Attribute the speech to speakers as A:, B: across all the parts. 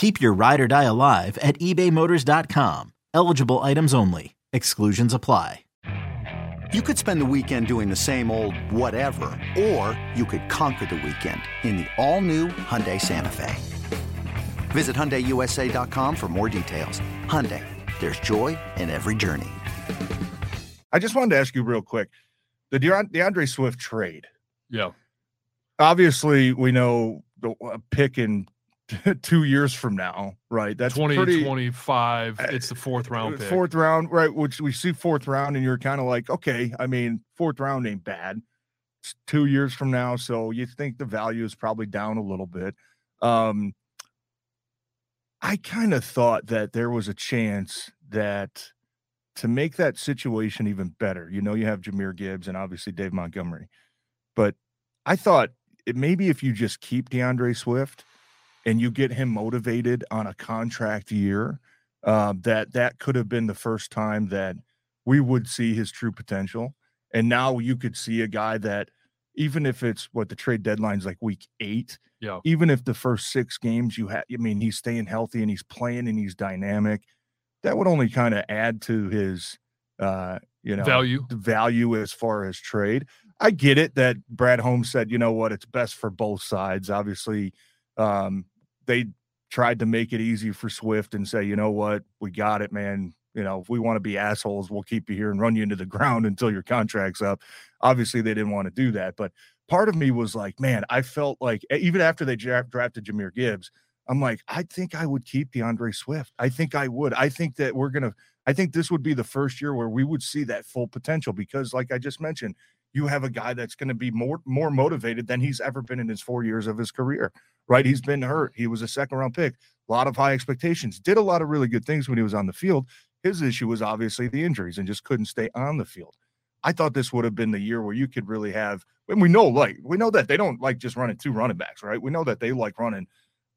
A: Keep your ride or die alive at ebaymotors.com. Eligible items only. Exclusions apply.
B: You could spend the weekend doing the same old whatever, or you could conquer the weekend in the all-new Hyundai Santa Fe. Visit HyundaiUSA.com for more details. Hyundai, there's joy in every journey.
C: I just wanted to ask you real quick the DeAndre Swift trade.
D: Yeah.
C: Obviously, we know the uh, pick in two years from now, right?
D: That's 2025. 20, it's the fourth round pick.
C: Fourth round, right? Which we see fourth round, and you're kind of like, okay, I mean, fourth round ain't bad. It's two years from now, so you think the value is probably down a little bit. Um, I kind of thought that there was a chance that to make that situation even better, you know, you have Jahmyr Gibbs and obviously Dave Montgomery, but I thought it, maybe if you just keep DeAndre Swift and you get him motivated on a contract year, uh, that that could have been the first time that we would see his true potential. And now you could see a guy that, even if it's what the trade deadline's like week eight,
D: yeah,
C: even if the first six games you have, I mean, he's staying healthy and he's playing and he's dynamic, that would only kind of add to his, uh, you know,
D: value
C: value as far as trade. I get it that Brad Holmes said, you know what, it's best for both sides. Obviously, um, they tried to make it easy for Swift and say, you know what, we got it, man. You know, if we want to be assholes, we'll keep you here and run you into the ground until your contract's up. Obviously, they didn't want to do that. But part of me was like, man, I felt like even after they drafted Jahmyr Gibbs, I'm like, I think I would keep DeAndre Swift. I think I would. I think that we're going to, I think this would be the first year where we would see that full potential because, like I just mentioned, you have a guy that's going to be more more motivated than he's ever been in his four years of his career. Right? He's been hurt. He was a second round pick. A lot of high expectations. Did a lot of really good things when he was on the field. His issue was obviously the injuries and just couldn't stay on the field. I thought this would have been the year where you could really have. And we know, like we know that they don't like just running two running backs, right? We know that they like running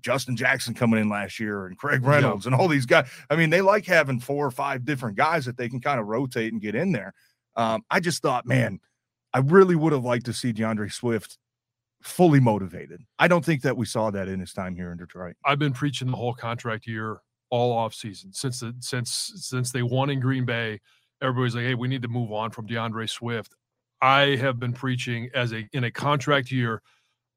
C: Justin Jackson coming in last year and Craig Reynolds yeah. and all these guys. I mean, they like having four or five different guys that they can kind of rotate and get in there. Um, I just thought, man, I really would have liked to see DeAndre Swift fully motivated. I don't think that we saw that in his time here in Detroit.
D: I've been preaching the whole contract year all off season since the since since they won in Green Bay. Everybody's like, "Hey, we need to move on from DeAndre Swift." I have been preaching as a in a contract year.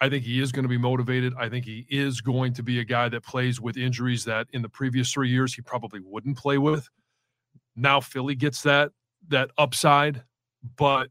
D: I think he is going to be motivated. I think he is going to be a guy that plays with injuries that in the previous three years he probably wouldn't play with. Now Philly gets that that upside, but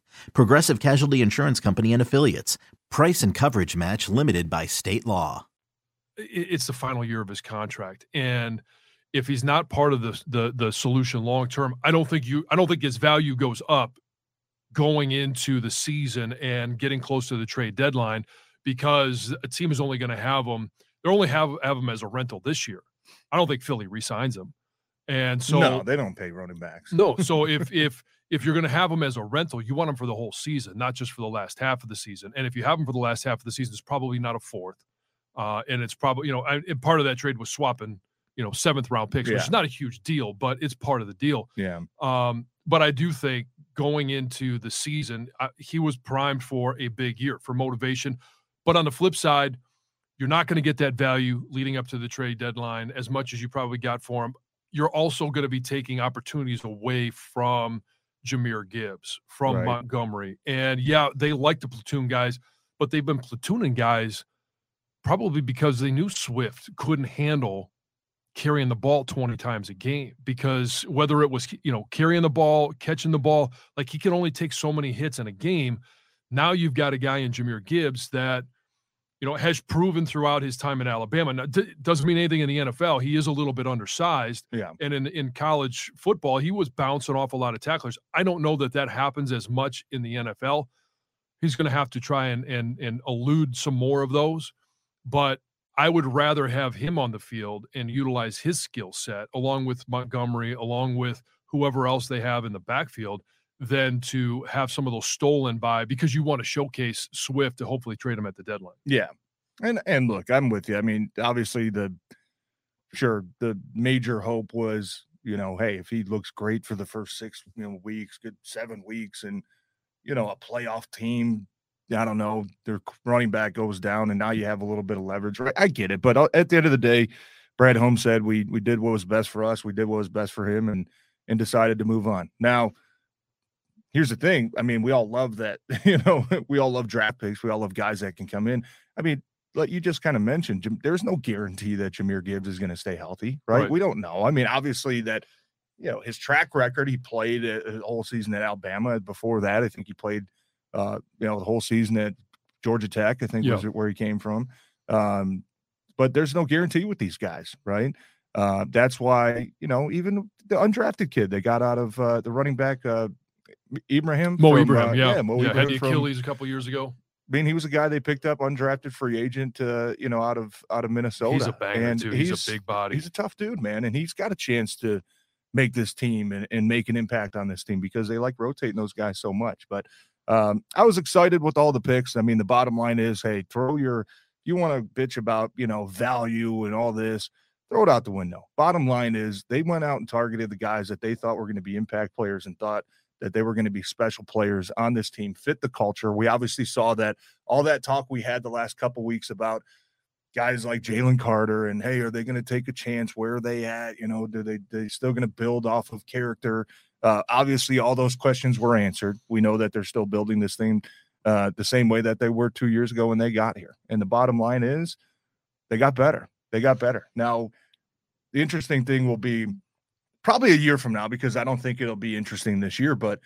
A: Progressive Casualty Insurance Company and Affiliates. Price and coverage match limited by state law.
D: It's the final year of his contract. And if he's not part of the the, the solution long term, I don't think you I don't think his value goes up going into the season and getting close to the trade deadline because a team is only going to have him. They're only have have him as a rental this year. I don't think Philly resigns him. And so
C: no, they don't pay running backs.
D: no, so if if if you're going to have them as a rental, you want them for the whole season, not just for the last half of the season. And if you have them for the last half of the season, it's probably not a fourth. Uh, and it's probably, you know, and part of that trade was swapping, you know, seventh round picks, yeah. which is not a huge deal, but it's part of the deal.
C: Yeah.
D: Um, but I do think going into the season, uh, he was primed for a big year for motivation. But on the flip side, you're not going to get that value leading up to the trade deadline as much as you probably got for him. You're also going to be taking opportunities away from Jahmyr Gibbs, from right. Montgomery. And yeah, they like the platoon guys, but they've been platooning guys probably because they knew Swift couldn't handle carrying the ball 20 times a game because whether it was you know carrying the ball catching the ball like he can only take so many hits in a game now you've got a guy in Jahmyr Gibbs that you know has proven throughout his time in Alabama. Now, d- doesn't mean anything in the NFL he is a little bit undersized.
C: Yeah.
D: And in in college football he was bouncing off a lot of tacklers. I don't know that that happens as much in the NFL he's going to have to try and and and elude some more of those. But I would rather have him on the field and utilize his skill set along with Montgomery, along with whoever else they have in the backfield, than to have some of those stolen by because you want to showcase Swift to hopefully trade him at the deadline.
C: Yeah. And and look, I'm with you. I mean, obviously the sure the major hope was, you know, hey, if he looks great for the first six, you know, weeks, good seven weeks, and you know, a playoff team I don't know, their running back goes down, and now you have a little bit of leverage. Right? I get it, but uh, at the end of the day, Brad Holmes said we we did what was best for us. We did what was best for him, and and decided to move on. Now, here's the thing. I mean, we all love that. You know, we all love draft picks. We all love guys that can come in. I mean, like you just kind of mentioned, there's no guarantee that Jahmyr Gibbs is going to stay healthy, right? right? We don't know. I mean, obviously that you know his track record. He played a, a whole season at Alabama. Before that, I think he played uh, you know, the whole season at Georgia Tech, I think yeah. was where he came from. Um, but there's no guarantee with these guys, right? Uh, that's why, you know, even the undrafted kid they got out of uh, the running back, uh, Ibrahim.
D: Mo from, Ibrahim, uh, yeah.
C: yeah,
D: Mo yeah, Ibrahim had the Achilles from, a couple years ago.
C: I mean, he was a guy they picked up, undrafted free agent, uh, you know, out of out of Minnesota.
D: He's a banger
C: and
D: too. He's, he's, a big body.
C: He's a tough dude, man, and he's got a chance to make this team and, and make an impact on this team because they like rotating those guys so much. But um, I was excited with all the picks. I mean, the bottom line is, hey, throw your you want to bitch about you know value and all this, throw it out the window. Bottom line is they went out and targeted the guys that they thought were going to be impact players and thought that they were going to be special players on this team, fit the culture. We obviously saw that all that talk we had the last couple weeks about guys like Jalen Carter and hey, are they going to take a chance? Where are they at? You know, do they they still going to build off of character? Uh, obviously, all those questions were answered. We know that they're still building this thing uh, the same way that they were two years ago when they got here. And the bottom line is they got better. They got better. Now, the interesting thing will be probably a year from now because I don't think it'll be interesting this year, but